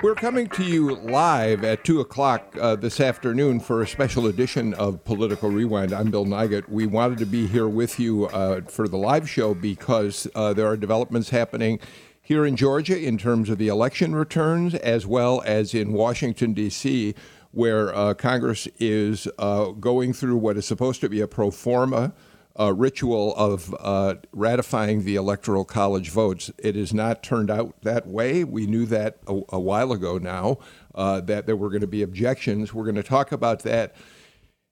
We're coming to you live at 2 o'clock uh, this afternoon for a special edition of Political Rewind. I'm Bill Nigut. We wanted to be here with you uh, for the live show because uh, there are developments happening here in Georgia in terms of the election returns, as well as in Washington, D.C., where uh, Congress is uh, going through what is supposed to be a pro forma uh, ritual of uh, ratifying the electoral college votes. It has not turned out that way. We knew that a, a while ago now uh, that there were going to be objections. We're going to talk about that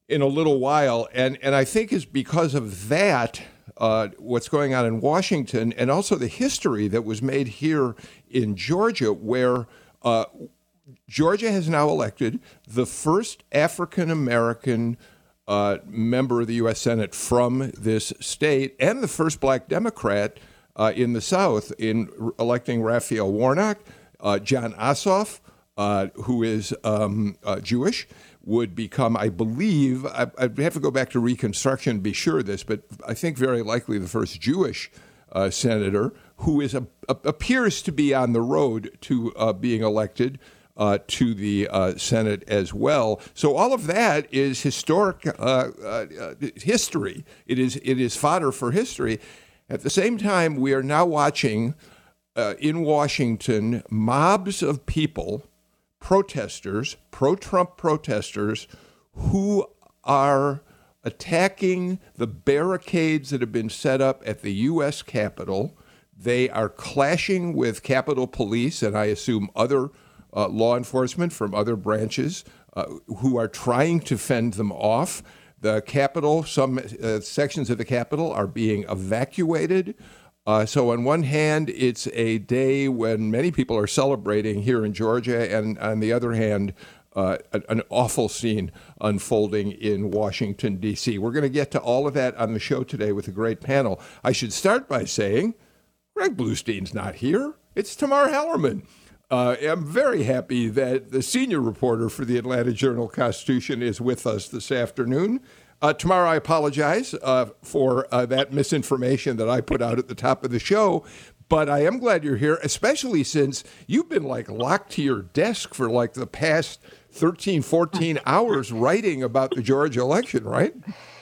in a little while, and and I think is because of that. Uh, what's going on in Washington, and also the history that was made here in Georgia, where uh, Georgia has now elected the first African American uh, member of the U.S. Senate from this state and the first black Democrat uh, in the South in re- electing Raphael Warnock. Uh, Jon Ossoff, uh, who is um, uh, Jewish, would become, I believe, I, would have to go back to Reconstruction to be sure of this, but I think very likely the first Jewish uh, senator who is a, a, appears to be on the road to being elected uh, to the uh, Senate as well. So all of that is historic uh, uh, history. It is it is fodder for history. At the same time, we are now watching uh, in Washington mobs of people, protesters, pro-Trump protesters, who are attacking the barricades that have been set up at the U.S. Capitol. They are clashing with Capitol Police and I assume other uh, law enforcement from other branches uh, who are trying to fend them off. The Capitol, some uh, sections of the Capitol are being evacuated. Uh, so, on one hand, it's a day when many people are celebrating here in Georgia, and on the other hand, uh, an awful scene unfolding in Washington, D.C. We're going to get to all of that on the show today with a great panel. I should start by saying Greg Bluestein's not here. It's Tamar Hallerman. Uh, I'm very happy that the senior reporter for the Atlanta Journal Constitution is with us this afternoon. Uh, Tamar, I apologize uh, for uh, that misinformation that I put out at the top of the show, but I am glad you're here, especially since you've been like locked to your desk for like the past 13, 14 hours writing about the Georgia election, right?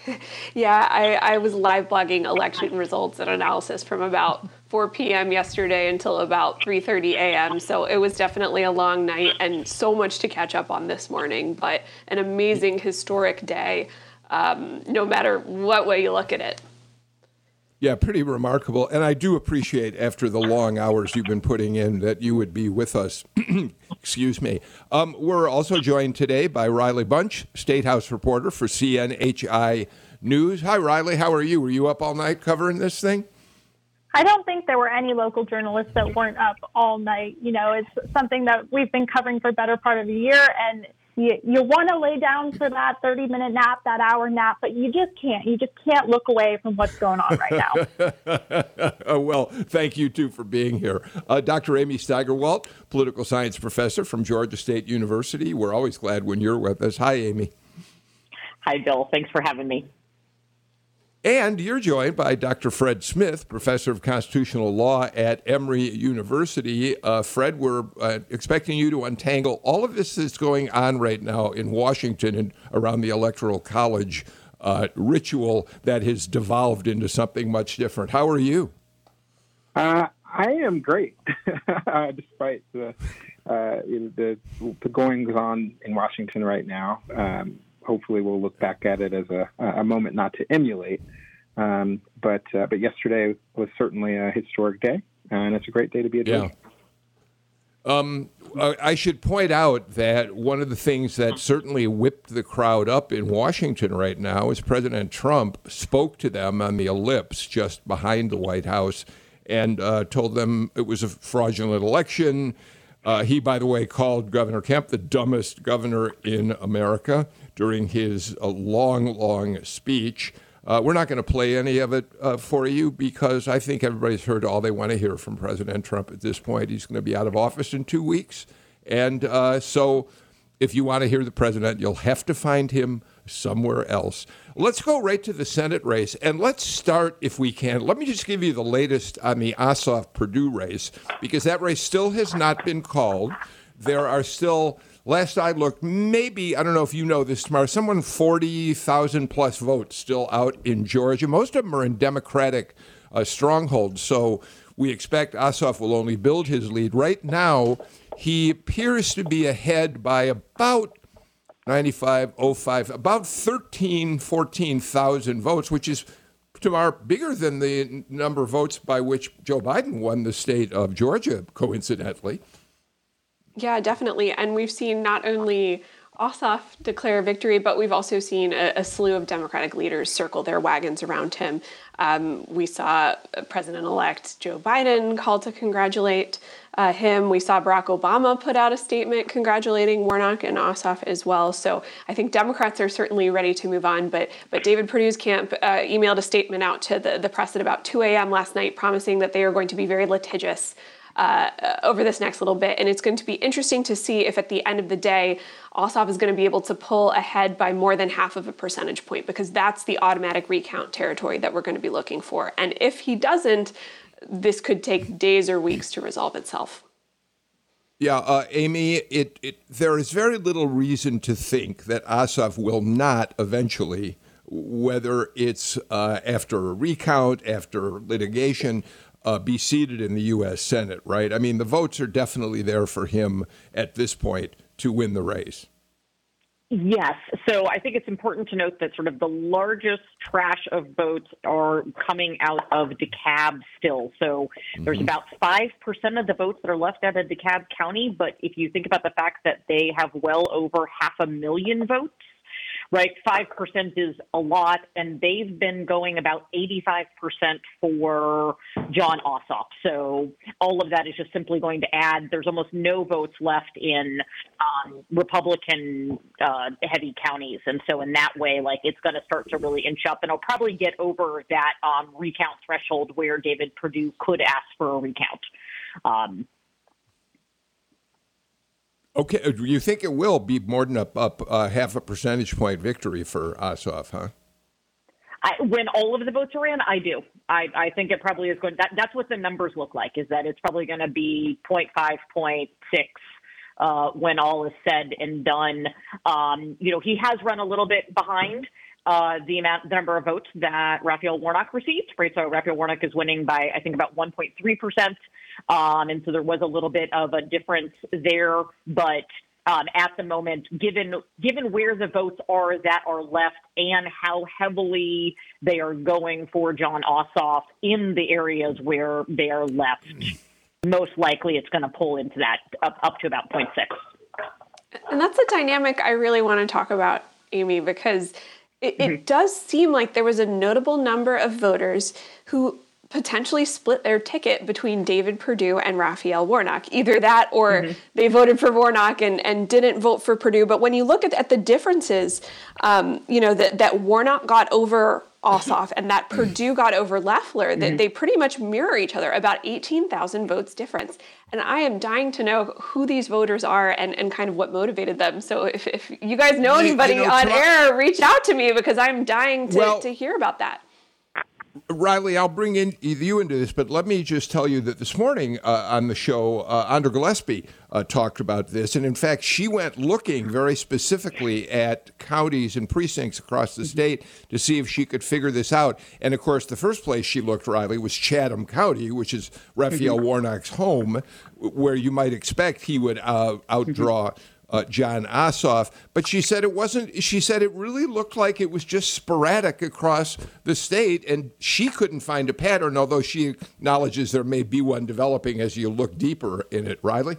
yeah, I, I was live blogging election results and analysis from about 4 p.m. yesterday until about 3:30 a.m. So it was definitely a long night and so much to catch up on this morning. But an amazing historic day, um, no matter what way you look at it. Yeah, pretty remarkable. And I do appreciate after the long hours you've been putting in that you would be with us. Excuse me. Um, we're also joined today by Riley Bunch, State House reporter for CNHI News. Hi, Riley. How are you? Were you up all night covering this thing? I don't think there were any local journalists that weren't up all night. You know, it's something that we've been covering for a better part of a year, and you, you want to lay down for that 30 minute nap, that hour nap, but you just can't. You just can't look away from what's going on right now. well, thank you too for being here. Uh, Dr. Amy Steigerwalt, political science professor from Georgia State University. We're always glad when you're with us. Hi, Amy. Hi, Bill. Thanks for having me. And you're joined by Dr. Fred Smith, professor of constitutional law at Emory University. Uh, Fred, we're uh, expecting you to untangle all of this that's going on right now in Washington and around the Electoral College uh, ritual that has devolved into something much different. How are you? Uh, I am great, despite the, uh, the, the goings on in Washington right now. Um, hopefully we'll look back at it as a, a moment not to emulate. Um, but uh, but yesterday was certainly a historic day, and it's a great day to be a yeah. Um, I should point out that one of the things that certainly whipped the crowd up in Washington right now is President Trump spoke to them on the ellipse just behind the White House and uh, told them it was a fraudulent election. Uh, he, by the way, called Governor Kemp the dumbest governor in America during his uh, long, long speech. Uh, we're not going to play any of it uh, for you because I think everybody's heard all they want to hear from President Trump at this point. He's going to be out of office in two weeks. And uh, so if you want to hear the president, you'll have to find him somewhere else. Let's go right to the Senate race. And let's start, if we can. Let me just give you the latest on the Ossoff Perdue race because that race still has not been called. There are still Last I looked, maybe, I don't know if you know this Tamar, someone 40,000 plus votes still out in Georgia. Most of them are in Democratic uh, strongholds. So we expect Ossoff will only build his lead. Right now, he appears to be ahead by about 9505, about 13, 14,000 votes, which is Tamar bigger than the number of votes by which Joe Biden won the state of Georgia, coincidentally. Yeah, definitely. And we've seen not only Ossoff declare victory, but we've also seen a, a, slew of Democratic leaders circle their wagons around him. Um, we saw President elect Joe Biden call to congratulate uh, him. We saw Barack Obama put out a statement congratulating Warnock and Ossoff as well. So I think Democrats are certainly ready to move on. But but David Perdue's camp uh, emailed a statement out to the, the press at about 2 a.m. last night, promising that they are going to be very litigious uh, over this next little bit. And it's going to be interesting to see if at the end of the day, Ossoff is going to be able to pull ahead by more than half of a percentage point because that's the automatic recount territory that we're going to be looking for. And if he doesn't, this could take days or weeks to resolve itself. Yeah, uh, Amy, it, it, there is very little reason to think that Ossoff will not eventually, whether it's uh, after a recount, after litigation, uh, be seated in the U.S. Senate, right? I mean, the votes are definitely there for him at this point to win the race. Yes. So I think it's important to note that sort of the largest trash of votes are coming out of DeKalb still. So mm-hmm. there's about 5% of the votes that are left out of DeKalb County. But if you think about the fact that they have well over half a million votes, right? 5% is a lot, and they've been going about 85% for Jon Ossoff. So all of that is just simply going to add, there's almost no votes left in um, Republican uh, heavy counties. And so in that way, like it's going to start to really inch up, and it'll probably get over that um, recount threshold where David Perdue could ask for a recount. Um, Okay, uh, you think it will be more than up half a percentage point victory for Ossoff, huh? I, when all of the votes are in, I do. I, I think it probably is going. That, that's what the numbers look like. Is that it's probably going to be 0.5, 0.6 uh, when all is said and done. Um, you know, he has run a little bit behind uh, the amount, the number of votes that Raphael Warnock received. Right, so Raphael Warnock is winning by I think about 1.3 percent, um, and so there was a little bit of a difference there. But um, at the moment, given given where the votes are that are left and how heavily they are going for Jon Ossoff in the areas where they are left, most likely it's going to pull into that up, up to about 0.6. And that's a dynamic I really want to talk about, Amy, because it, mm-hmm. it does seem like there was a notable number of voters who potentially split their ticket between David Perdue and Raphael Warnock. Either that or mm-hmm. they voted for Warnock and, and didn't vote for Perdue. But when you look at, at the differences, um, you know, that, that Warnock got over Ossoff and that Perdue got over Loeffler, that mm-hmm. they pretty much mirror each other, about 18,000 votes difference. And I am dying to know who these voters are and, and kind of what motivated them. So if, if you guys know anybody you know, on air, reach out to me because I'm dying to, well, to hear about that. Riley, I'll bring in you into this, but let me just tell you that this morning uh, on the show, uh, Andra Gillespie uh, talked about this, and in fact, she went looking very specifically at counties and precincts across the state to see if she could figure this out. And of course, the first place she looked, Riley, was Chatham County, which is Raphael mm-hmm. Warnock's home, where you might expect he would uh, outdraw uh, Jon Ossoff. But she said it wasn't, she said it really looked like it was just sporadic across the state, and she couldn't find a pattern, although she acknowledges there may be one developing as you look deeper in it. Riley?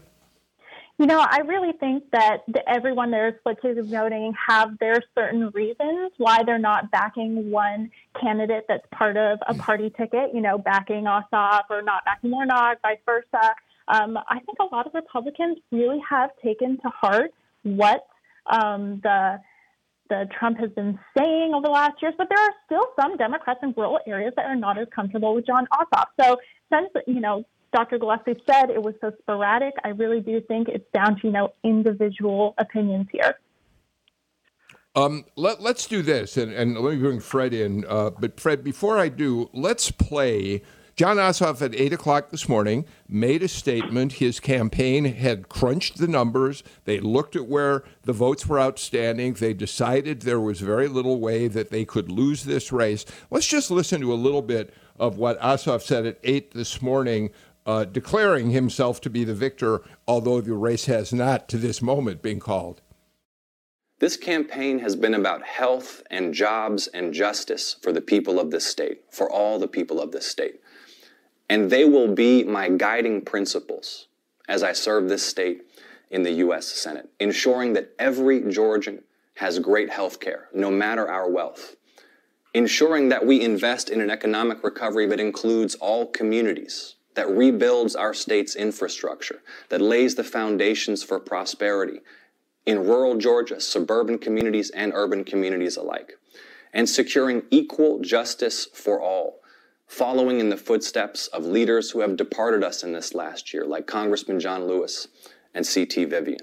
You know, I really think that everyone there is to voting have their certain reasons why they're not backing one candidate that's part of a party ticket, you know, backing Ossoff or not backing Warnock, vice versa. Um, I think a lot of Republicans really have taken to heart what um, the that Trump has been saying over the last years, but there are still some Democrats in rural areas that are not as comfortable with Jon Ossoff. So since, you know, Dr. Gillespie said it was so sporadic, I really do think it's down to, you know, individual opinions here. Um, let, us do this, and, and, let me bring Fred in. Uh, but Fred, before I do, let's play Jon Ossoff at 8 o'clock this morning made a statement. His campaign had crunched the numbers. They looked at where the votes were outstanding. They decided there was very little way that they could lose this race. Let's just listen to a little bit of what Ossoff said at 8 this morning, uh, declaring himself to be the victor, although the race has not, to this moment, been called. This campaign has been about health and jobs and justice for the people of this state, for all the people of this state. And they will be my guiding principles as I serve this state in the U.S. Senate, ensuring that every Georgian has great health care, no matter our wealth. Ensuring that we invest in an economic recovery that includes all communities, that rebuilds our state's infrastructure, that lays the foundations for prosperity in rural Georgia, suburban communities and urban communities alike. And securing equal justice for all following in the footsteps of leaders who have departed us in this last year, like Congressman John Lewis and C.T. Vivian.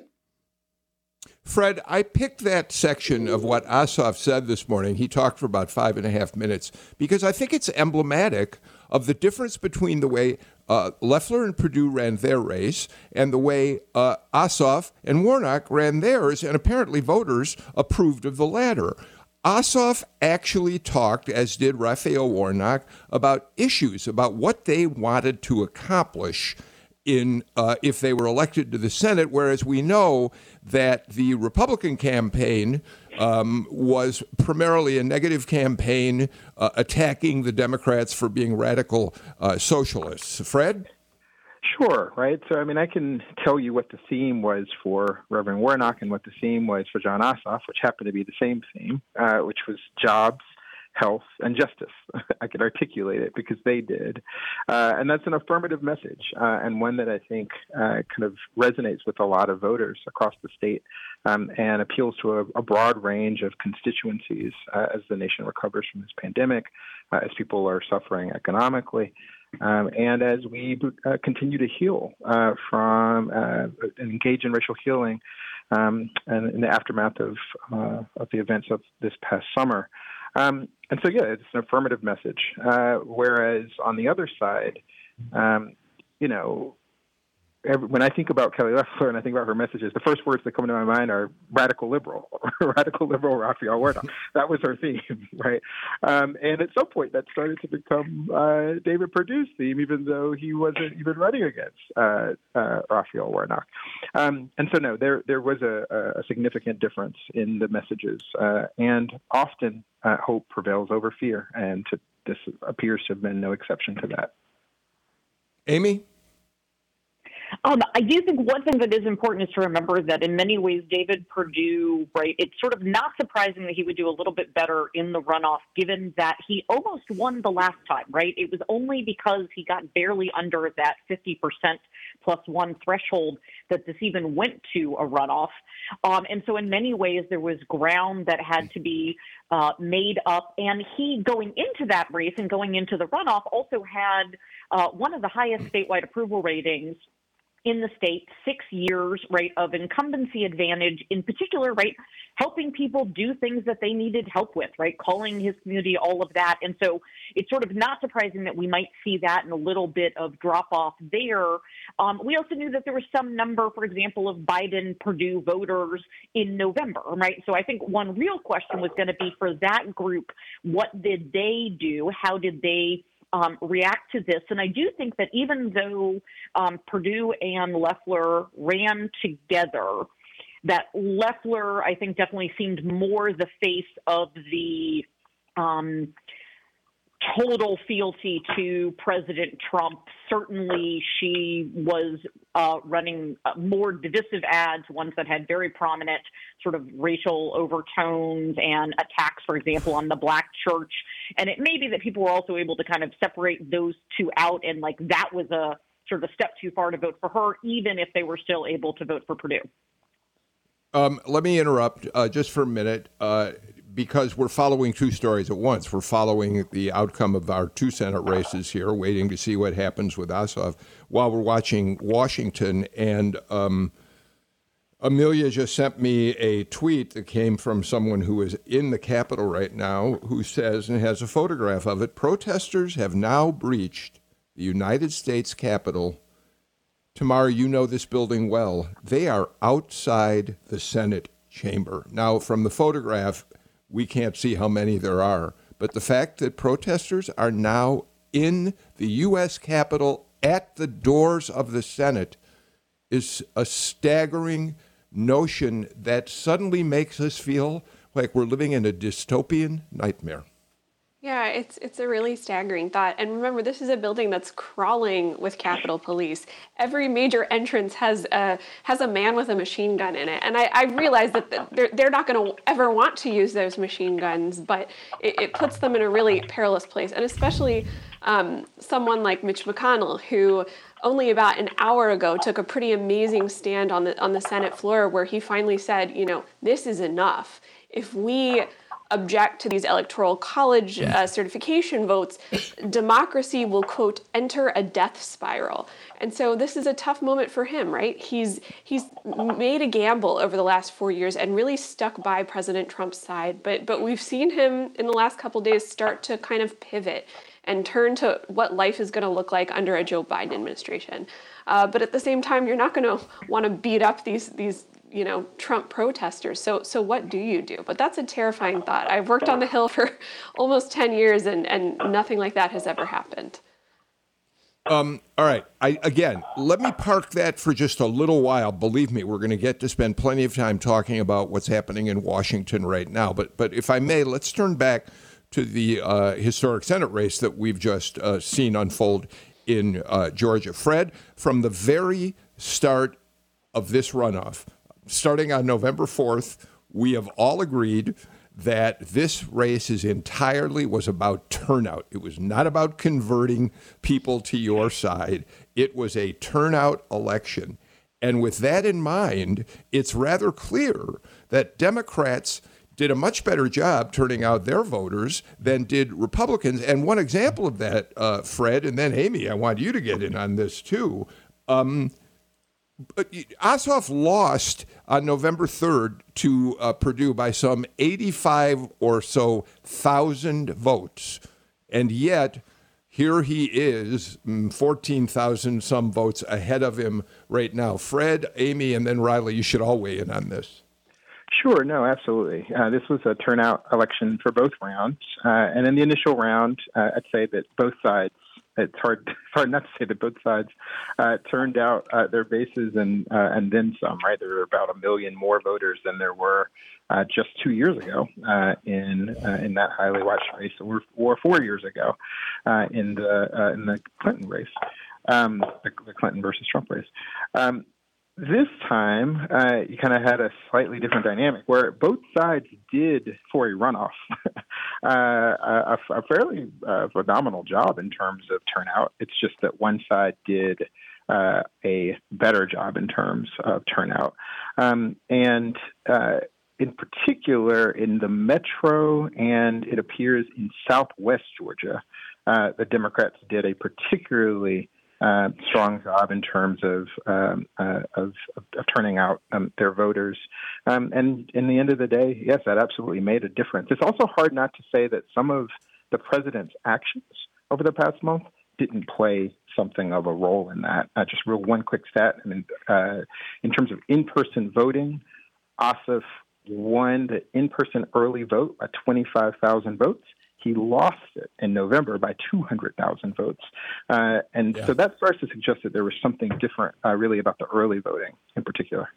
Fred, I picked that section of what Ossoff said this morning. He talked for about five and a half minutes because I think it's emblematic of the difference between the way uh, Loeffler and Perdue ran their race and the way uh, and Warnock ran theirs, and apparently voters approved of the latter. Ossoff actually talked, as did Raphael Warnock, about issues, about what they wanted to accomplish in uh, if they were elected to the Senate. Whereas we know that the Republican campaign um, was primarily a negative campaign uh, attacking the Democrats for being radical uh, socialists. Fred. Sure, right. So, I mean, I can tell you what the theme was for Reverend Warnock and what the theme was for Jon Ossoff, which happened to be the same theme, uh, which was jobs, health, and justice. I could articulate it because they did. Uh, and that's an affirmative message, uh, and one that I think uh, kind of resonates with a lot of voters across the state um, and appeals to a, a, broad range of constituencies uh, as the nation recovers from this pandemic, uh, as people are suffering economically. Um, and as we uh, continue to heal uh, from uh, and engage in racial healing um, and in the aftermath of, uh, of the events of this past summer. Um, and so, yeah, it's an affirmative message. Uh, whereas on the other side, um, you know, every, when I think about Kelly Loeffler and I think about her messages, the first words that come to my mind are radical liberal, radical liberal Raphael Warnock. That was her theme, right? Um, and at some point, that started to become uh, David Perdue's theme, even though he wasn't even running against uh, uh, Raphael Warnock. Um, and so, no, there there was a, a significant difference in the messages, uh, and often uh, hope prevails over fear, and to, this appears to have been no exception to that. Amy. Um, I do think one thing that is important is to remember that in many ways, David Perdue, right, it's sort of not surprising that he would do a little bit better in the runoff, given that he almost won the last time, right? It was only because he got barely under that 50% plus one threshold that this even went to a runoff. Um, and so, in many ways, there was ground that had to be uh, made up. And he, going into that race and going into the runoff, also had uh, one of the highest statewide approval ratings in the state, six years, right, of incumbency advantage, in particular, right, helping people do things that they needed help with, right, calling his community, all of that. And so it's sort of not surprising that we might see that and a little bit of drop off there. Um, we also knew that there was some number, for example, of Biden Perdue voters in November, right? So I think one real question was going to be for that group, what did they do? How did they um, react to this. And I do think that even though um, Perdue and Loeffler ran together, that Loeffler, I think, definitely seemed more the face of the um, total fealty to President Trump. Certainly, she was uh, running uh, more divisive ads, ones that had very prominent sort of racial overtones and attacks, for example, on the black church. And it may be that people were also able to kind of separate those two out, and like that was a sort of a step too far to vote for her, even if they were still able to vote for Perdue. Um, let me interrupt uh, just for a minute uh, because we're following two stories at once. We're following the outcome of our two Senate races here, waiting to see what happens with Ossoff, while we're watching Washington. And um, Amelia just sent me a tweet that came from someone who is in the Capitol right now who says, and has a photograph of it protesters have now breached the United States Capitol. Tamara, you know this building well. They are outside the Senate chamber. Now, from the photograph, we can't see how many there are, but the fact that protesters are now in the U.S. Capitol at the doors of the Senate is a staggering notion that suddenly makes us feel like we're living in a dystopian nightmare. Yeah, it's it's a really staggering thought. And remember, this is a building that's crawling with Capitol Police. Every major entrance has a has a man with a machine gun in it. And I, I realize that they're they're not going to ever want to use those machine guns, but it, it puts them in a really perilous place. And especially um, someone like Mitch McConnell, who only about an hour ago took a pretty amazing stand on the on the Senate floor, where he finally said, you know, this is enough. If we object to these electoral college uh, certification votes, democracy will quote enter a death spiral. And so this is a tough moment for him, right? He's he's made a gamble over the last 4 years and really stuck by President Trump's side, but but we've seen him in the last couple days start to kind of pivot and turn to what life is going to look like under a Joe Biden administration. Uh, but at the same time, you're not going to want to beat up these these you know Trump protesters. So so what do you do? But that's a terrifying thought. I've worked on the Hill for almost ten years, and and nothing like that has ever happened. Um, all right. I again, let me park that for just a little while. Believe me, we're going to get to spend plenty of time talking about what's happening in Washington right now. But but if I may, let's turn back to the uh, historic Senate race that we've just uh, seen unfold in uh, Georgia. Fred, from the very start of this runoff, starting on November 4th, we have all agreed that this race is entirely was about turnout. It was not about converting people to your side. It was a turnout election. And with that in mind, it's rather clear that Democrats did a much better job turning out their voters than did Republicans. And one example of that, uh, Fred, and then Amy, I want you to get in on this too. Um, Ossoff lost on November 3rd to uh, Perdue by some 85 or so thousand votes. And yet, here he is, mm, 14,000 some votes ahead of him right now. Fred, Amy, and then Riley, you should all weigh in on this. Sure, no, absolutely. Uh, this was a turnout election for both rounds. Uh, and in the initial round, uh, I'd say that both sides it's hard hard not to say that both sides uh, turned out uh, their bases and uh, and then some. Right, there were about a million more voters than there were uh, just two years ago uh, in uh, in that highly watched race, or, or four years ago in the in the Clinton race, um, the, the, Clinton versus Trump race. Um, this time, uh, you kind of had a slightly different dynamic where both sides did, for a runoff, uh, a, a, fairly uh, phenomenal job in terms of turnout. It's just that one side did uh, a better job in terms of turnout. Um, and uh, in particular, in the metro and it appears in southwest Georgia, uh, the Democrats did a particularly uh, strong job in terms of um, uh, of, of, turning out um, their voters. Um, and in the end of the day, yes, that absolutely made a difference. It's also hard not to say that some of the president's actions over the past month didn't play something of a role in that. Uh, just real one quick stat. I mean, uh, in terms of in-person voting, Ossoff won the in-person early vote by 25,000 votes. He lost it in November by 200,000 votes. Uh, and yeah. so that starts to suggest that there was something different, uh, really, about the early voting in particular.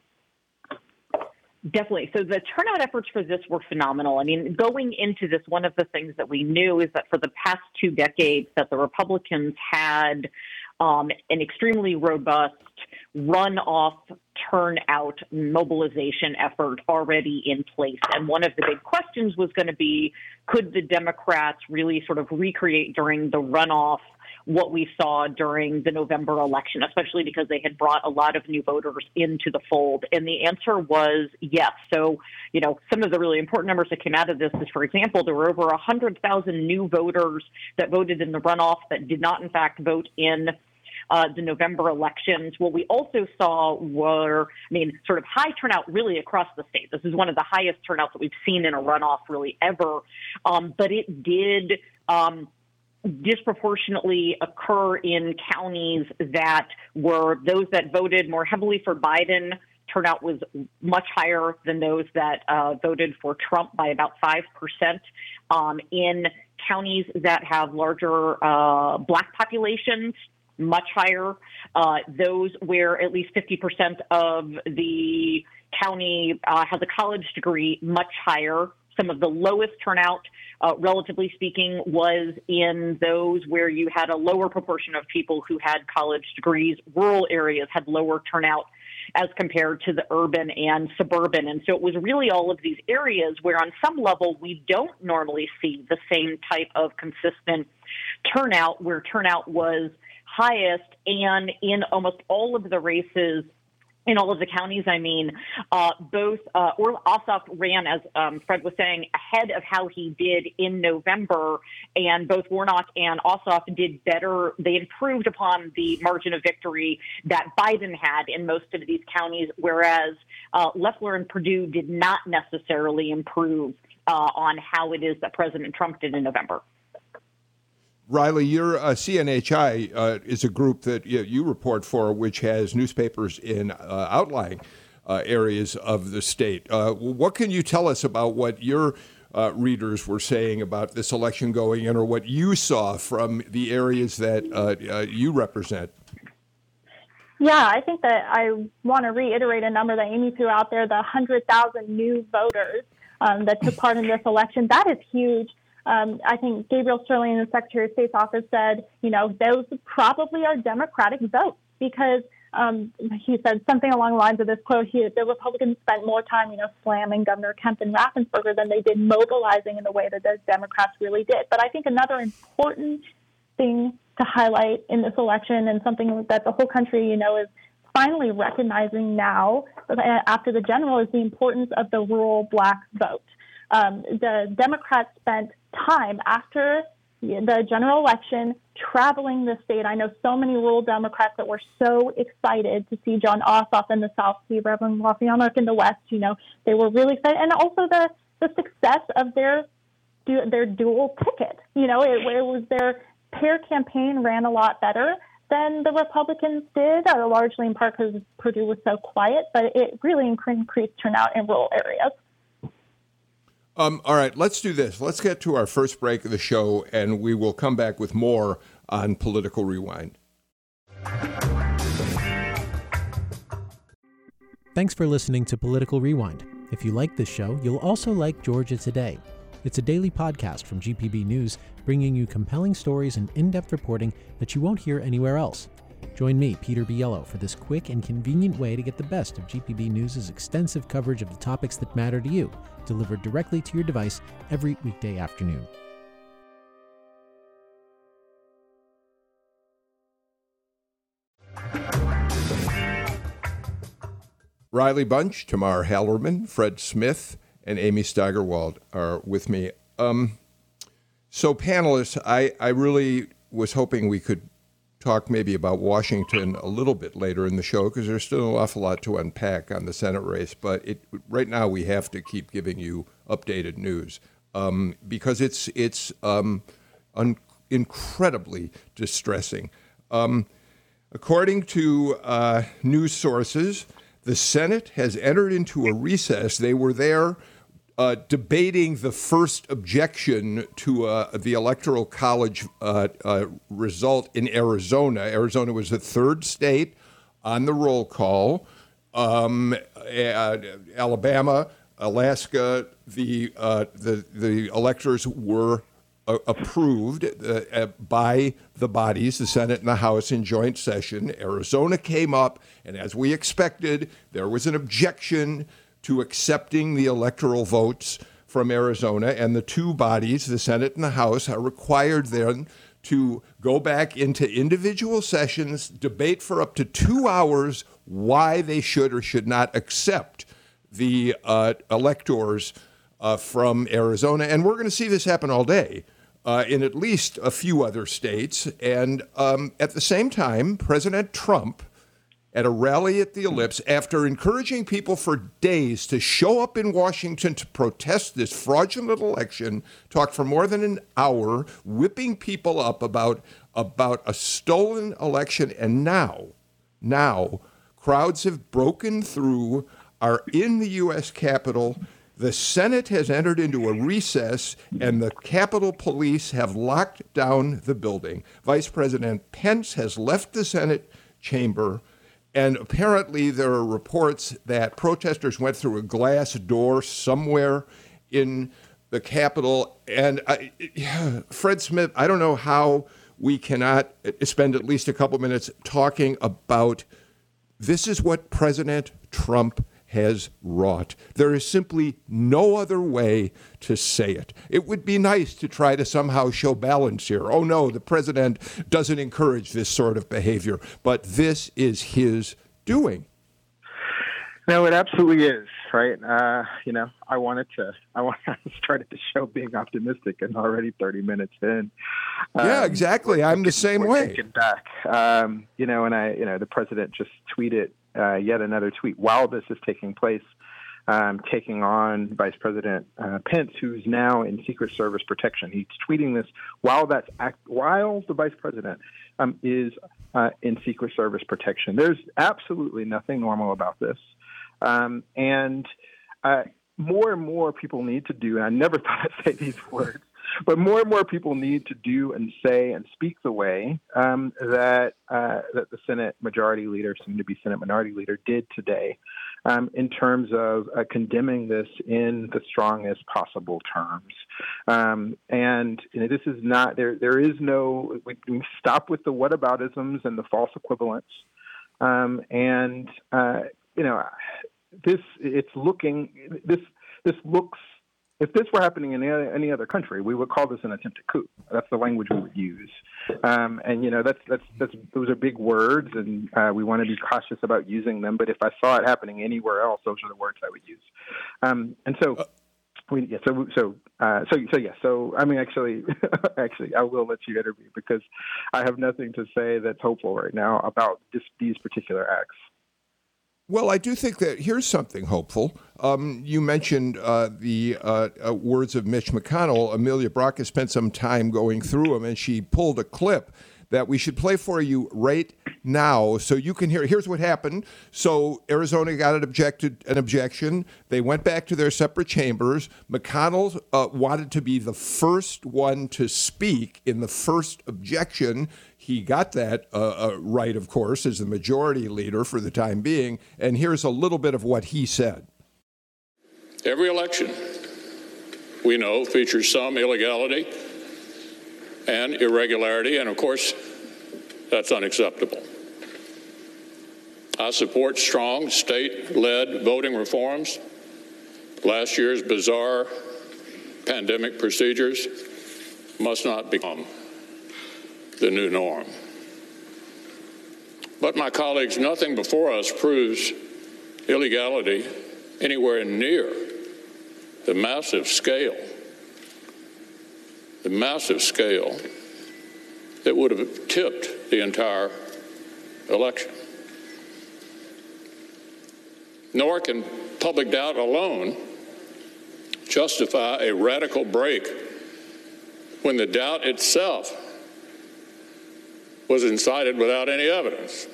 Definitely. So the turnout efforts for this were phenomenal. I mean, going into this, one of the things that we knew is that for the past two decades, that the Republicans had um, an extremely robust runoff turnout mobilization effort already in place. And one of the big questions was going to be could the Democrats really sort of recreate during the runoff what we saw during the November election, especially because they had brought a lot of new voters into the fold? And the answer was yes. So, you know, some of the really important numbers that came out of this is, for example, there were over 100,000 new voters that voted in the runoff that did not, in fact, vote in uh, the November elections. What we also saw were, I mean, sort of high turnout really across the state. This is one of the highest turnouts that we've seen in a runoff really ever. Um, but it did. Um, disproportionately occur in counties that were those that voted more heavily for Biden. Turnout was much higher than those that uh, voted for Trump by about 5%. Um, in counties that have larger uh, black populations, much higher. Uh, those where at least 50% of the county uh, has a college degree, much higher. Some of the lowest turnout, uh, relatively speaking, was in those where you had a lower proportion of people who had college degrees. Rural areas had lower turnout as compared to the urban and suburban. And so it was really all of these areas where, on some level, we don't normally see the same type of consistent turnout, where turnout was highest, and in almost all of the races in all of the counties, I mean, uh, both uh, or Ossoff ran, as um, Fred was saying, ahead of how he did in November, and both Warnock and Ossoff did better. They improved upon the margin of victory that Biden had in most of these counties, whereas uh, Loeffler and Perdue did not necessarily improve uh, on how it is that President Trump did in November. Riley, your uh, CNHI uh, is a group that you, you, report for, which has newspapers in uh, outlying uh, areas of the state. Uh, what can you tell us about what your uh, readers were saying about this election going in, or what you saw from the areas that you represent? Yeah, I think that I want to reiterate a number that Amy threw out there the 100,000 new voters um, that took part in this election. That is huge. Um, I think Gabriel Sterling in the Secretary of State's office said, you know, those probably are Democratic votes because um, he said something along the lines of this quote: he, "The Republicans spent more time, you know, slamming Governor Kemp and Raffensperger than they did mobilizing in the way that the Democrats really did." But I think another important thing to highlight in this election, and something that the whole country, you know, is finally recognizing now uh, after the general, is the importance of the rural black vote. Um, the Democrats spent time after the general election traveling the state. I know so many rural Democrats that were so excited to see Jon Ossoff in the South, see Reverend Warnock in the West. You know, they were really excited, and also the the success of their their dual ticket. You know, it, it was their pair campaign ran a lot better than the Republicans did, uh, largely in part because Perdue was so quiet, but it really increased turnout in rural areas. Um, all right, let's do this. Let's get to our first break of the show, and we will come back with more on Political Rewind. Thanks for listening to Political Rewind. If you like this show, you'll also like Georgia Today. It's a daily podcast from GPB News, bringing you compelling stories and in depth reporting that you won't hear anywhere else. Join me, Peter Biello, for this quick and convenient way to get the best of GPB News' extensive coverage of the topics that matter to you, delivered directly to your device every weekday afternoon. Riley Bunch, Tamar Hallerman, Fred Smith, and Amy Steigerwalt are with me. Um, so, panelists, I, I really was hoping we could talk maybe about Washington a little bit later in the show because there's still an awful lot to unpack on the Senate race. But it, right now we have to keep giving you updated news um, because it's it's um, un- incredibly distressing. Um, according to uh, news sources, the Senate has entered into a recess. They were there uh, debating the first objection to uh, the Electoral College uh, uh, result in Arizona. Arizona was the third state on the roll call. Um, Alabama, Alaska, the, uh, the, the electors were approved uh, by the bodies, the Senate and the House, in joint session. Arizona came up, and as we expected, there was an objection to accepting the electoral votes from Arizona, and the two bodies, the Senate and the House, are required then to go back into individual sessions, debate for up to two hours why they should or should not accept the uh, electors uh, from Arizona. And we're going to see this happen all day. Uh, in at least a few other states. And um, at the same time, President Trump, at a rally at the Ellipse, after encouraging people for days to show up in Washington to protest this fraudulent election, talked for more than an hour, whipping people up about, about a stolen election. And now, now, crowds have broken through, are in the U.S. Capitol the Senate has entered into a recess, and the Capitol Police have locked down the building. Vice President Pence has left the Senate chamber, and apparently there are reports that protesters went through a glass door somewhere in the Capitol. And I, Fred Smith, I don't know how we cannot spend at least a couple minutes talking about this is what President Trump has wrought. There is simply no other way to say it. It would be nice to try to somehow show balance here. Oh no, the president doesn't encourage this sort of behavior, but this is his doing. No, it absolutely is, right? Uh, you know, I wanted to, I want to started the show being optimistic, and already 30 minutes in. Um, yeah, exactly. I'm the same way. Back, um, you know, and I, you know, the president just tweeted uh, yet another tweet while this is taking place, um, taking on Vice President uh, Pence, who's now in Secret Service protection. He's tweeting this while that's act- while the Vice President um, is uh, in Secret Service protection. There's absolutely nothing normal about this, um, and uh, more and more people need to do. And I never thought I'd say these words but more and more people need to do and say and speak the way um, that uh, that the Senate Majority Leader, soon to be Senate Minority Leader, did today, um, in terms of uh, condemning this in the strongest possible terms. Um, and you know, this is not there. There is no. We, we stop with the whataboutisms and the false equivalents. Um, and uh, you know, this it's looking this this looks if this were happening in any other country, we would call this an attempted coup. That's the language we would use. Um, and you know, that's that's that's those are big words, and uh, we want to be cautious about using them. But if I saw it happening anywhere else, those are the words I would use. Um, and so. We, yeah, so so uh, so so yeah. So I mean, actually, actually, I will let you interview because I have nothing to say that's hopeful right now about this, these particular acts. Well, I do think that here's something hopeful. Um, you mentioned uh, the uh, uh, words of Mitch McConnell. Amelia Brock has spent some time going through them, and she pulled a clip that we should play for you right now so you can hear. Here's what happened. So Arizona got an objected an objection. They went back to their separate chambers. McConnell uh, wanted to be the first one to speak in the first objection. He got that uh, uh, right, of course, as the majority leader for the time being. And here's a little bit of what he said. Every election, we know, features some illegality and irregularity, and of course, that's unacceptable. I support strong state led voting reforms. Last year's bizarre pandemic procedures must not become the new norm. But, my colleagues, nothing before us proves illegality anywhere near the massive scale, the massive scale that would have tipped the entire election. Nor can public doubt alone justify a radical break when the doubt itself was incited without any evidence.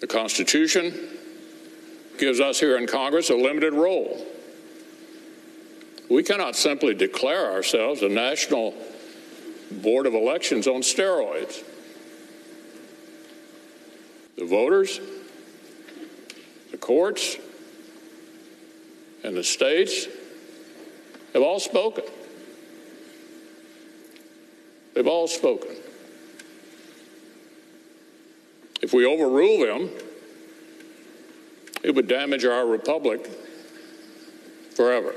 The Constitution gives us here in Congress a limited role. We cannot simply declare ourselves a national board of elections on steroids. The voters, the courts, and the states have all spoken. They've all spoken. If we overrule them, it would damage our republic forever.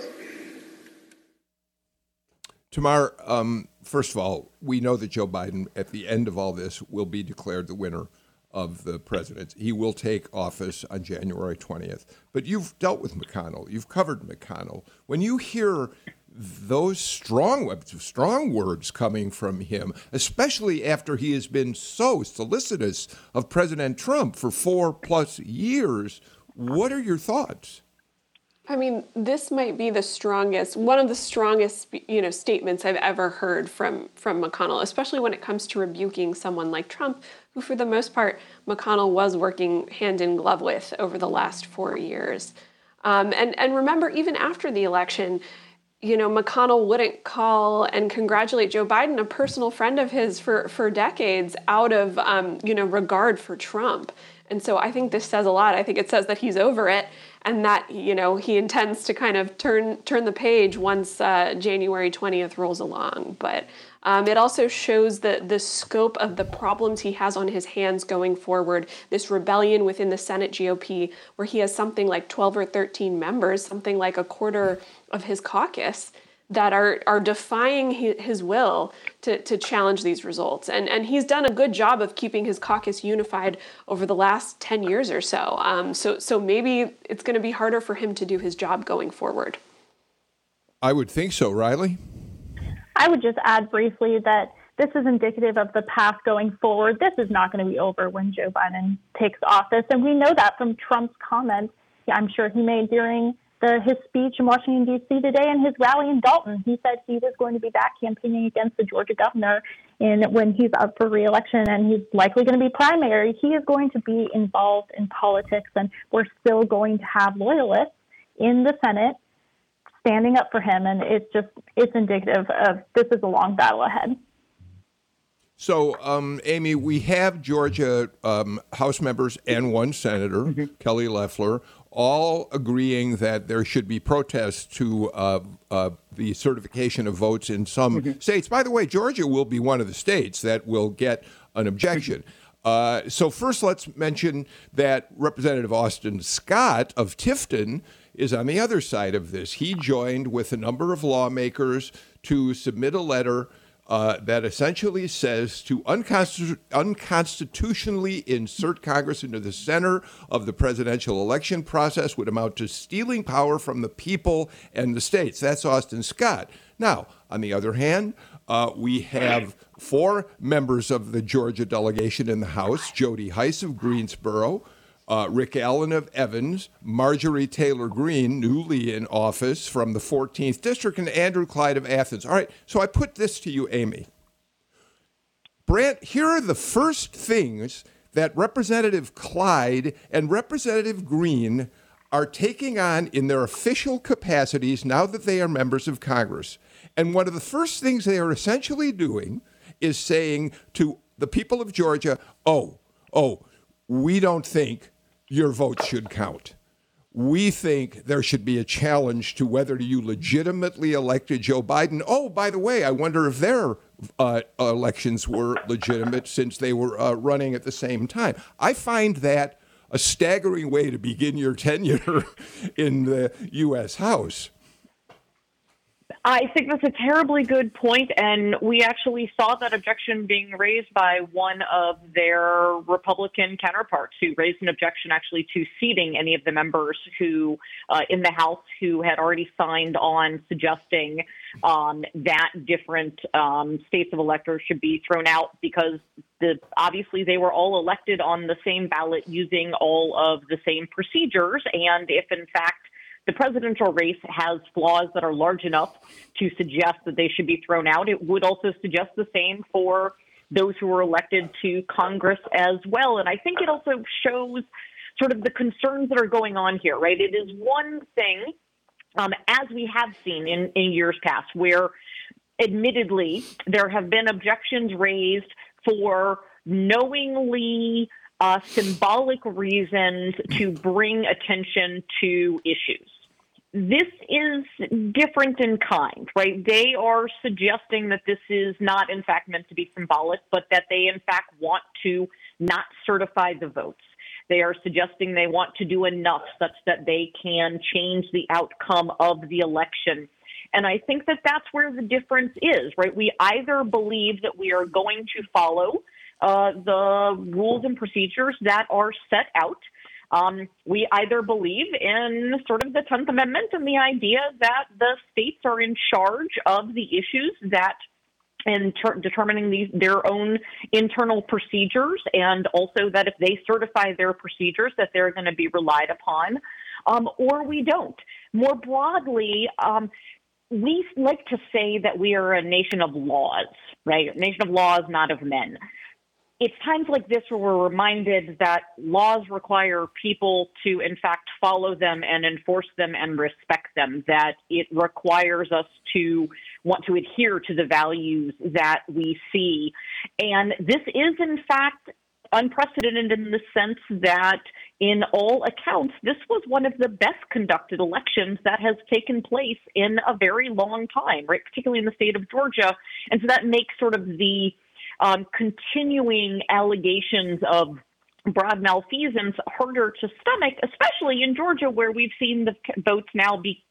Tamar, um, first of all, we know that Joe Biden, at the end of all this, will be declared the winner of the presidency. He will take office on January 20th. But you've dealt with McConnell. You've covered McConnell. When you hear those strong strong words coming from him, especially after he has been so solicitous of President Trump for four plus years, what are your thoughts? I mean, this might be the strongest, one of the strongest, you know, statements I've ever heard from from McConnell, especially when it comes to rebuking someone like Trump, who, for the most part, McConnell was working hand in glove with over the last four years. Um, and and remember, even after the election, you know, McConnell wouldn't call and congratulate Joe Biden, a personal friend of his for for decades, out of um, you know regard for Trump. And so I think this says a lot. I think it says that he's over it and that you know he intends to kind of turn turn the page once uh, January 20th rolls along. But um, it also shows the the scope of the problems he has on his hands going forward. This rebellion within the Senate GOP, where he has something like 12 or 13 members, something like a quarter of his caucus that are are defying his will to, to challenge these results. And and he's done a good job of keeping his caucus unified over the last 10 years or so. Um, so so maybe it's going to be harder for him to do his job going forward. I would think so, Riley. I would just add briefly that this is indicative of the path going forward. This is not going to be over when Joe Biden takes office. And we know that from Trump's comments, I'm sure he made during the, his speech in Washington, D.C. today and his rally in Dalton. He said he was going to be back campaigning against the Georgia governor in, when he's up for reelection and he's likely going to be primary. He is going to be involved in politics, and we're still going to have loyalists in the Senate standing up for him. And it's just, it's indicative of this is a long battle ahead. So, um, Amy, we have Georgia um, House members and one senator, mm-hmm. Kelly Loeffler, all agreeing that there should be protests to uh, uh, the certification of votes in some mm-hmm. states. By the way, Georgia will be one of the states that will get an objection. Uh, so, first, let's mention that Representative Austin Scott of Tifton is on the other side of this. He joined with a number of lawmakers to submit a letter uh, that essentially says to unconstitu- unconstitutionally insert Congress into the center of the presidential election process would amount to stealing power from the people and the states. That's Austin Scott. Now, on the other hand, uh, we have four members of the Georgia delegation in the House Jody Hice of Greensboro, uh, Rick Allen of Evans, Marjorie Taylor Greene, newly in office from the 14th District, and Andrew Clyde of Athens. All right, so I put this to you, Amy. Brant, here are the first things that Representative Clyde and Representative Greene are taking on in their official capacities now that they are members of Congress. And one of the first things they are essentially doing is saying to the people of Georgia, oh, oh, we don't think your vote should count. We think there should be a challenge to whether you legitimately elected Joe Biden. Oh, by the way, I wonder if their uh, elections were legitimate since they were uh, running at the same time. I find that a staggering way to begin your tenure in the U.S. House. I think that's a terribly good point, and we actually saw that objection being raised by one of their Republican counterparts, who raised an objection actually to seating any of the members who uh, in the House who had already signed on suggesting um, that different um, states of electors should be thrown out because the obviously they were all elected on the same ballot using all of the same procedures, and if in fact the presidential race has flaws that are large enough to suggest that they should be thrown out. It would also suggest the same for those who were elected to Congress as well. And I think it also shows sort of the concerns that are going on here, right? It is one thing, um, as we have seen in, in years past, where admittedly there have been objections raised for knowingly uh, symbolic reasons to bring attention to issues this is different in kind, right? They are suggesting that this is not, in fact, meant to be symbolic, but that they, in fact, want to not certify the votes. They are suggesting they want to do enough such that they can change the outcome of the election. And I think that that's where the difference is, right? We either believe that we are going to follow uh, the rules and procedures that are set out. Um, we either believe in sort of the 10th Amendment and the idea that the states are in charge of the issues that in ter- determining these their own internal procedures, and also that if they certify their procedures, that they're going to be relied upon, um, or we don't. More broadly, um, we like to say that we are a nation of laws, right? A nation of laws, not of men it's times like this where we're reminded that laws require people to, in fact, follow them and enforce them and respect them, that it requires us to want to adhere to the values that we see. And this is, in fact, unprecedented in the sense that, in all accounts, this was one of the best conducted elections that has taken place in a very long time, right? Particularly in the state of Georgia. And so that makes sort of the um, continuing allegations of broad malfeasance harder to stomach, especially in Georgia, where we've seen the votes now be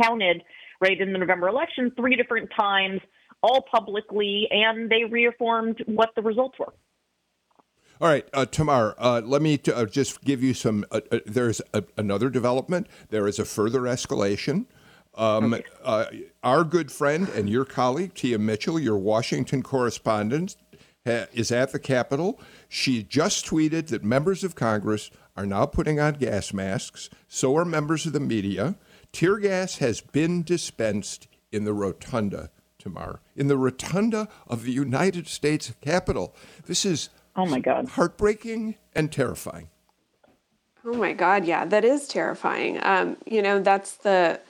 counted right in the November election three different times, all publicly, and they reaffirmed what the results were. All right, uh, Tamar, uh, let me t- uh, just give you some. Uh, uh, there's a, another development. There is a further escalation. Um, okay. Uh, our good friend and your colleague, Tia Mitchell, your Washington correspondent, is at the Capitol. She just tweeted that members of Congress are now putting on gas masks. So are members of the media. Tear gas has been dispensed in the rotunda tomorrow, in the rotunda of the United States Capitol. This is oh my god, heartbreaking and terrifying. Oh my god, yeah, that is terrifying. Um, you know, that's the.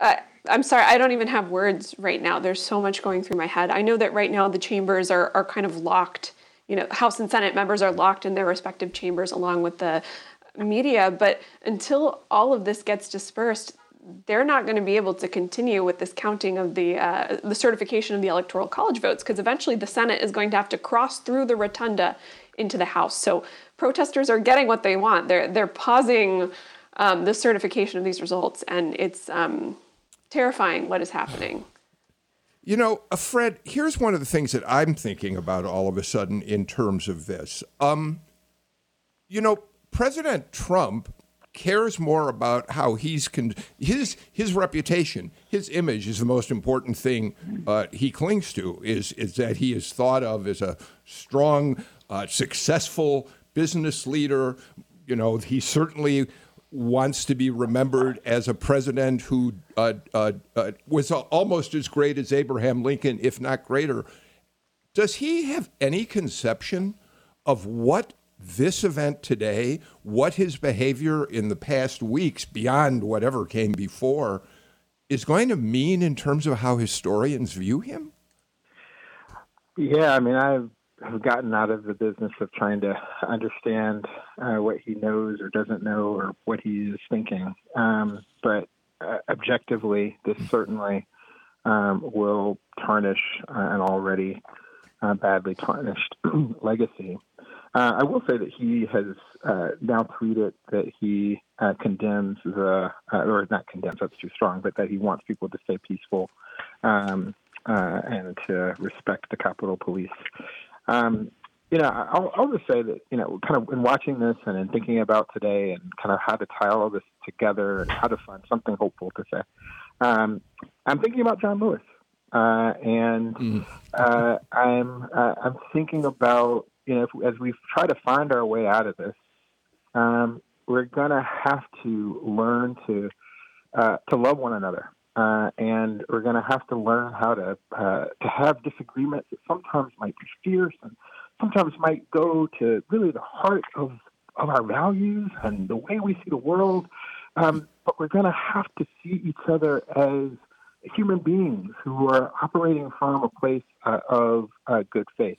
Uh, I'm sorry, I don't even have words right now. There's so much going through my head. I know that right now the chambers are, are kind of locked. You know, House and Senate members are locked in their respective chambers along with the media. But until all of this gets dispersed, they're not going to be able to continue with this counting of the uh, the certification of the electoral college votes because eventually the Senate is going to have to cross through the rotunda into the House. So protesters are getting what they want. They're they're pausing um, the certification of these results, and it's um, terrifying what is happening. You know, uh, Fred, here's one of the things that I'm thinking about all of a sudden in terms of this. Um, you know, President Trump cares more about how he's con- his his reputation, his image is the most important thing uh, he clings to. Is is that he is thought of as a strong, uh, successful business leader. You know, he certainly wants to be remembered as a president who uh, uh, uh, was almost as great as Abraham Lincoln, if not greater. Does he have any conception of what this event today, what his behavior in the past weeks, beyond whatever came before, is going to mean in terms of how historians view him? Yeah, I mean, I've have gotten out of the business of trying to understand uh, what he knows or doesn't know or what he is thinking. Um, but uh, objectively, this certainly um, will tarnish uh, an already uh, badly tarnished legacy. Uh, I will say that he has uh, now tweeted that he condemns the, or not condemns, that's too strong, but that he wants people to stay peaceful um, and to respect the Capitol Police. Um, you know, I'll, I'll just say that, you know, kind of in watching this and in thinking about today and kind of how to tie all this together and how to find something hopeful to say, um, I'm thinking about John Lewis. Uh, and mm. uh, I'm uh, I'm thinking about you know if, as we try to find our way out of this, um, we're gonna have to learn to uh, to love one another uh, and we're going to have to learn how to uh, to have disagreements that sometimes might be fierce and sometimes might go to really the heart of of our values and the way we see the world. Um, but we're going to have to see each other as human beings who are operating from a place uh, of uh, good faith.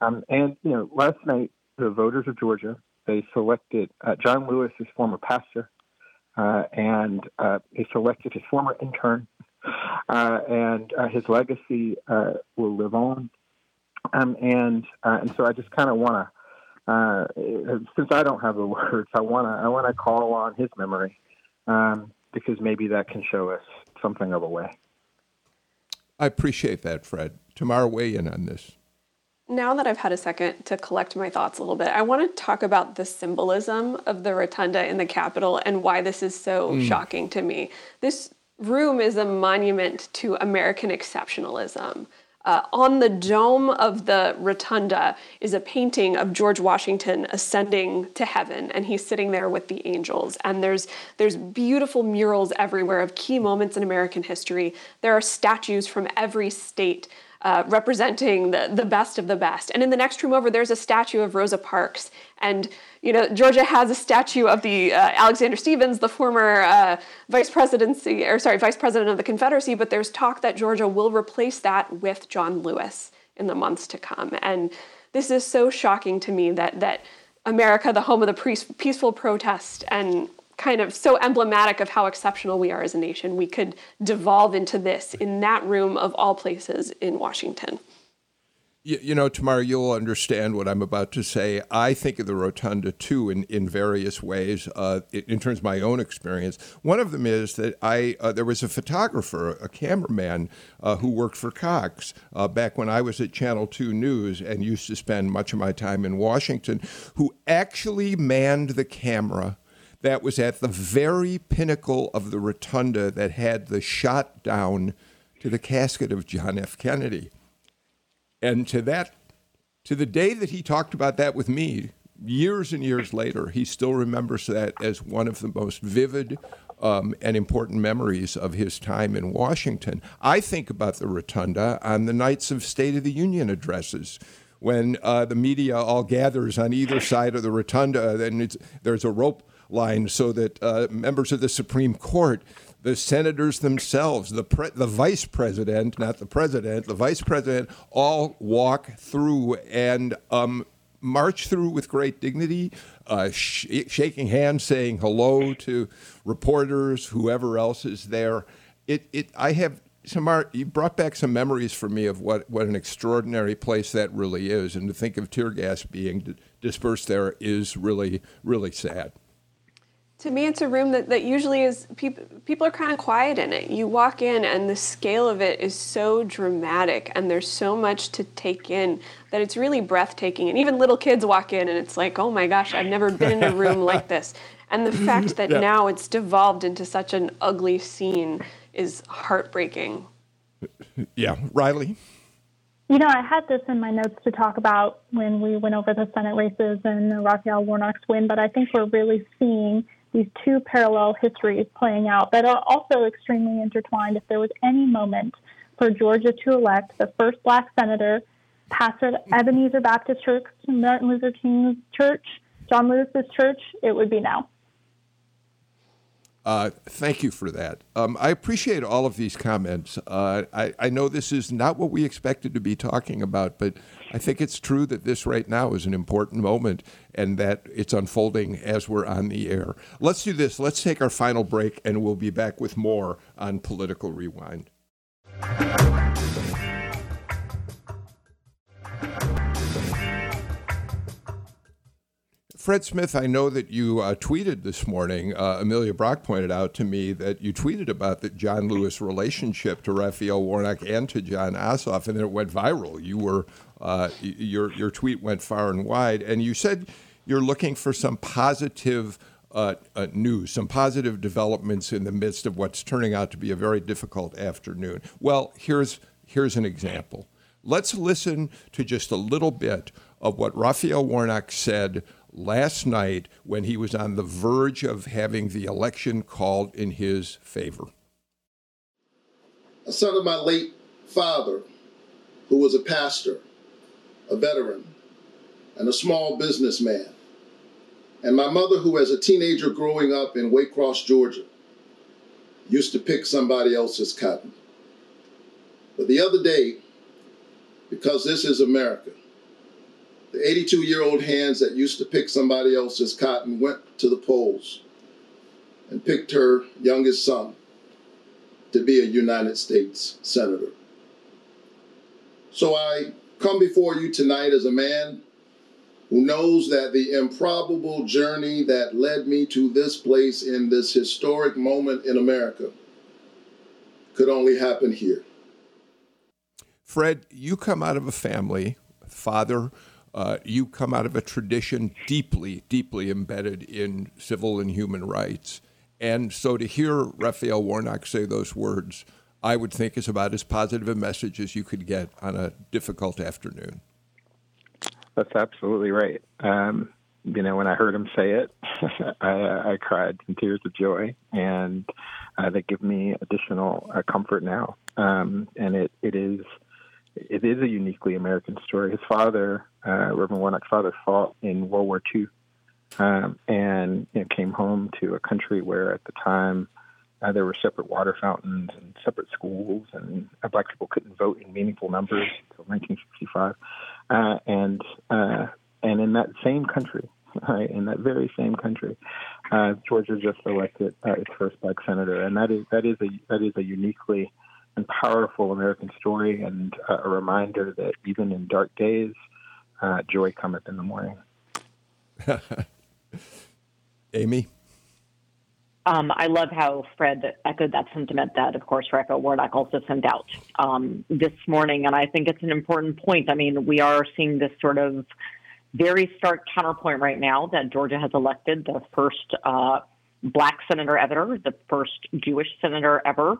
Um, and you know, last night the voters of Georgia they selected uh, John Lewis, his former pastor, uh, and uh, he selected his former intern, uh, and uh, his legacy uh, will live on. Um, and uh, and so I just kind of want to, since I don't have the words, I want to I want to call on his memory um, because maybe that can show us something of a way. I appreciate that, Fred. Tamara, weigh in on this. Now that I've had a second to collect my thoughts a little bit, I want to talk about the symbolism of the rotunda in the Capitol and why this is so mm. shocking to me. This room is a monument to American exceptionalism. Uh, on the dome of the rotunda is a painting of George Washington ascending to heaven, and he's sitting there with the angels. And there's there's beautiful murals everywhere of key moments in American history. There are statues from every state uh, representing the, the best of the best. And in the next room over, there's a statue of Rosa Parks. And, you know, Georgia has a statue of the uh, Alexander Stephens, the former uh, vice presidency, or sorry, vice president of the Confederacy. But there's talk that Georgia will replace that with John Lewis in the months to come. And this is so shocking to me that that America, the home of the peaceful protest and kind of so emblematic of how exceptional we are as a nation, we could devolve into this in that room of all places in Washington. You, you, know, Tamara, you'll understand what I'm about to say. I think of the rotunda too in, in various ways uh, in terms of my own experience. One of them is that I uh, there was a photographer, a cameraman uh, who worked for Cox uh, back when I was at Channel 2 News and used to spend much of my time in Washington, who actually manned the camera that was at the very pinnacle of the rotunda that had the shot down to the casket of John F. Kennedy. And to that, to the day that he talked about that with me, years and years later, he still remembers that as one of the most vivid um, and important memories of his time in Washington. I think about the rotunda on the nights of State of the Union addresses when uh, the media all gathers on either side of the rotunda, and there's a rope line so that uh, members of the Supreme Court, the senators themselves, the pre- the vice president, not the president, the vice president, all walk through and um, march through with great dignity, uh, sh- shaking hands, saying hello to reporters, whoever else is there. It, it, I have Tamar, you brought back some memories for me of what, what an extraordinary place that really is. And to think of tear gas being d- dispersed there is really, really sad to me it's a room that, that usually is people people are kind of quiet in it. You walk in and the scale of it is so dramatic and there's so much to take in that it's really breathtaking. And even little kids walk in and it's like oh my gosh i've never been in a room like this. And the fact that yeah. now it's devolved into such an ugly scene is heartbreaking. Yeah. Riley? You know, I had this in my notes to talk about when we went over the Senate races and Raphael Warnock's win, but I think we're really seeing these two parallel histories playing out that are also extremely intertwined. If there was any moment for Georgia to elect the first black senator, pastor at Ebenezer Baptist Church, Martin Luther King's church, John Lewis's church, it would be now. Uh, thank you for that. Um, I appreciate all of these comments. Uh, I, I, know this is not what we expected to be talking about, but I think it's true that this right now is an important moment and that it's unfolding as we're on the air. Let's do this. Let's take our final break, and we'll be back with more on Political Rewind. Fred Smith, I know that you uh, tweeted this morning. Uh, Amelia Brock pointed out to me that you tweeted about the John Lewis relationship to Raphael Warnock and to Jon Ossoff, and it went viral. You were uh, your your tweet went far and wide, and you said you're looking for some positive uh, uh, news, some positive developments in the midst of what's turning out to be a very difficult afternoon. Well, here's here's an example. Let's listen to just a little bit of what Raphael Warnock said last night when he was on the verge of having the election called in his favor. A son of my late father, who was a pastor, a veteran, and a small businessman, and my mother, who as a teenager growing up in Waycross, Georgia, used to pick somebody else's cotton. But the other day, because this is America, the 82 year old hands that used to pick somebody else's cotton went to the polls and picked her youngest son to be a United States Senator. So I come before you tonight as a man who knows that the improbable journey that led me to this place in this historic moment in America could only happen here. Fred, you come out of a family, father, uh, you come out of a tradition deeply, deeply embedded in civil and human rights. And so to hear Raphael Warnock say those words, I would think is about as positive a message as you could get on a difficult afternoon. That's absolutely right. Um, you know, when I heard him say it, I, I, cried some tears of joy, and uh, they give me additional uh, comfort now. Um, and it, it is it is a uniquely American story. His father, uh, Reverend Warnock's father, fought in World War II um, and you know, came home to a country where at the time uh, there were separate water fountains and separate schools, and uh, black people couldn't vote in meaningful numbers until 1965. Uh, and uh, and in that same country, right, in that very same country, uh, Georgia just elected uh, its first black senator, and that is that is a that is a uniquely and powerful American story, and a reminder that even in dark days, uh, joy cometh in the morning. Amy? Um, I love how Fred echoed that sentiment that, of course, Raphael Warnock also sent out um, this morning. And I think it's an important point. I mean, we are seeing this sort of very stark counterpoint right now that Georgia has elected the first uh, black senator ever, the first Jewish senator ever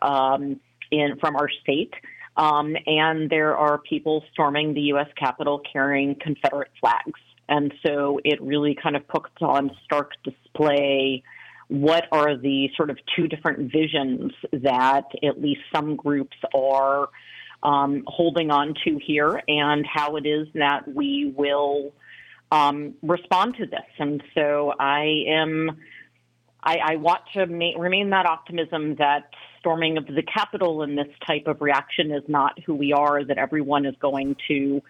um, in from our state. Um, and there are people storming the U.S. Capitol carrying Confederate flags. And so it really kind of puts on stark display what are the sort of two different visions that at least some groups are um, holding on to here and how it is that we will um, respond to this. And so I am, I, I want to ma- remain that optimism that storming of the Capitol and this type of reaction is not who we are, that everyone is going to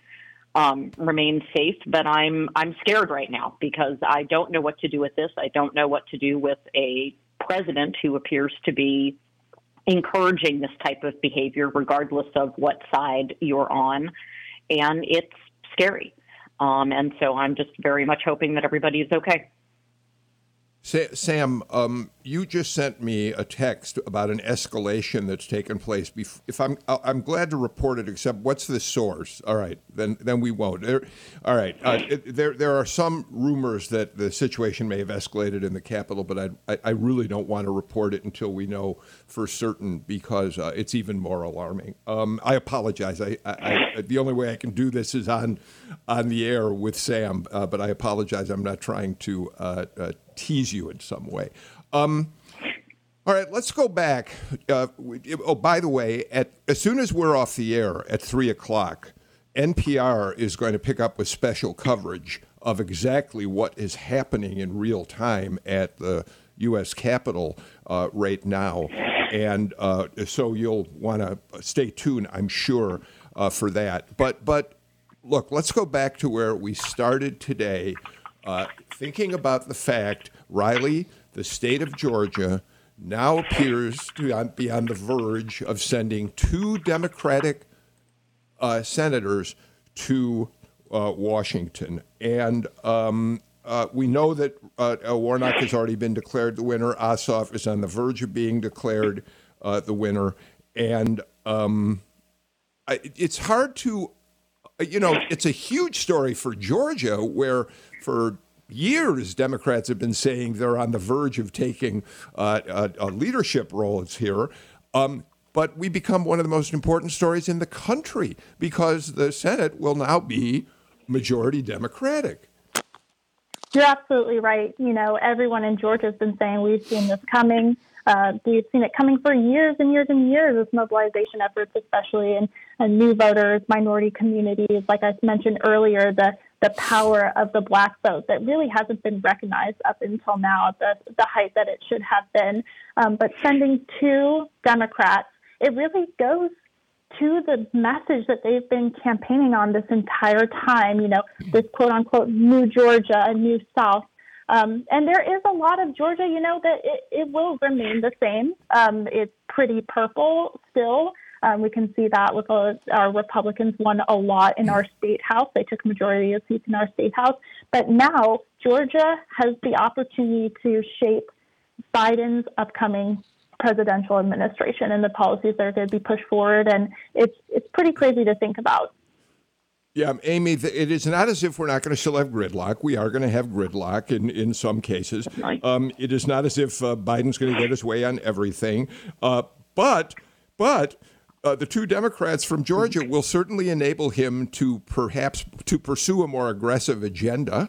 um, remain safe. But I'm I'm scared right now because I don't know what to do with this. I don't know what to do with a president who appears to be encouraging this type of behavior, regardless of what side you're on, and it's scary. Um, and so I'm just very much hoping that everybody is okay. Sam, um, you just sent me a text about an escalation that's taken place. If I'm, I'm glad to report it. Except, what's the source? All right, then, then we won't. There, all right, uh, there, there are some rumors that the situation may have escalated in the Capitol, but I, I, I really don't want to report it until we know for certain because uh, it's even more alarming. Um, I apologize. I, I, I, the only way I can do this is on, on the air with Sam, uh, but I apologize. I'm not trying to uh, uh, tease you in some way. Um, all right, let's go back. Uh, oh, by the way, at, as soon as we're off the air at three o'clock, NPR is going to pick up with special coverage of exactly what is happening in real time at the U.S. Capitol uh, right now. And uh, so you'll want to stay tuned, I'm sure, uh, for that. But, but look, let's go back to where we started today uh, thinking about the fact, Riley, the state of Georgia now appears to be on the verge of sending two Democratic uh, senators to uh, Washington. And um, uh, we know that uh, Warnock has already been declared the winner. Ossoff is on the verge of being declared uh, the winner. And um, it's hard to, you know, it's a huge story for Georgia where for years Democrats have been saying they're on the verge of taking uh, a, a, leadership roles here. Um, but we become one of the most important stories in the country because the Senate will now be majority Democratic. You're absolutely right. You know, everyone in Georgia has been saying we've seen this coming. Uh, we've seen it coming for years and years and years with mobilization efforts, especially in, in new voters, minority communities. Like I mentioned earlier, the the power of the black vote that really hasn't been recognized up until now at the, the height that it should have been. Um, but sending two Democrats, it really goes to the message that they've been campaigning on this entire time, you know, this quote unquote new Georgia, new South. Um, and there is a lot of Georgia, you know, that it, it will remain the same. Um, it's pretty purple still. Um, we can see that with uh, our Republicans won a lot in our state house. They took majority of seats in our state house. But now Georgia has the opportunity to shape Biden's upcoming presidential administration and the policies that are going to be pushed forward. And it's it's pretty crazy to think about. Yeah, Amy, it is not as if we're not going to still have gridlock. We are going to have gridlock in, in some cases. Um, it is not as if uh, Biden's going to get his way on everything. Uh, but, but uh, the two Democrats from Georgia will certainly enable him to perhaps to pursue a more aggressive agenda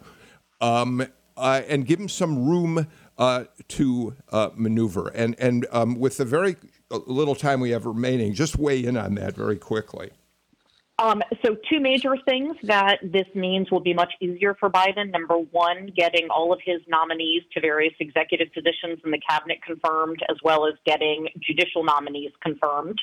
um, uh, and give him some room uh, to uh, maneuver. And, and um, with the very little time we have remaining, just weigh in on that very quickly. Um, so, two major things that this means will be much easier for Biden. Number one, getting all of his nominees to various executive positions in the cabinet confirmed, as well as getting judicial nominees confirmed.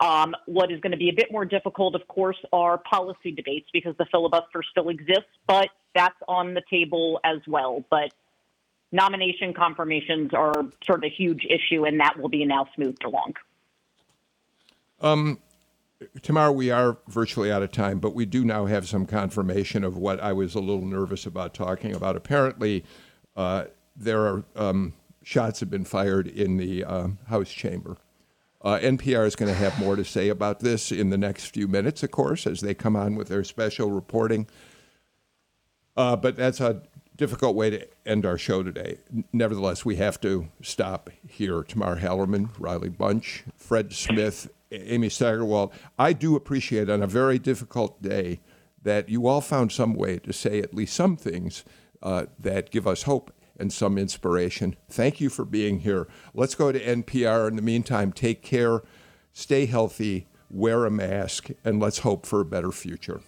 Um, what is going to be a bit more difficult, of course, are policy debates because the filibuster still exists, but that's on the table as well. But nomination confirmations are sort of a huge issue, and that will be now smoothed along. Um, Tamara, we are virtually out of time, but we do now have some confirmation of what I was a little nervous about talking about. Apparently, uh, there are um, shots have been fired in the uh, House chamber. Uh, NPR is going to have more to say about this in the next few minutes, of course, as they come on with their special reporting. Uh, but that's a difficult way to end our show today. Nevertheless, we have to stop here. Tamar Hallerman, Riley Bunch, Fred Smith, Amy Steigerwalt, I do appreciate on a very difficult day that you all found some way to say at least some things uh, that give us hope and some inspiration. Thank you for being here. Let's go to NPR. In the meantime, take care, stay healthy, wear a mask, and let's hope for a better future.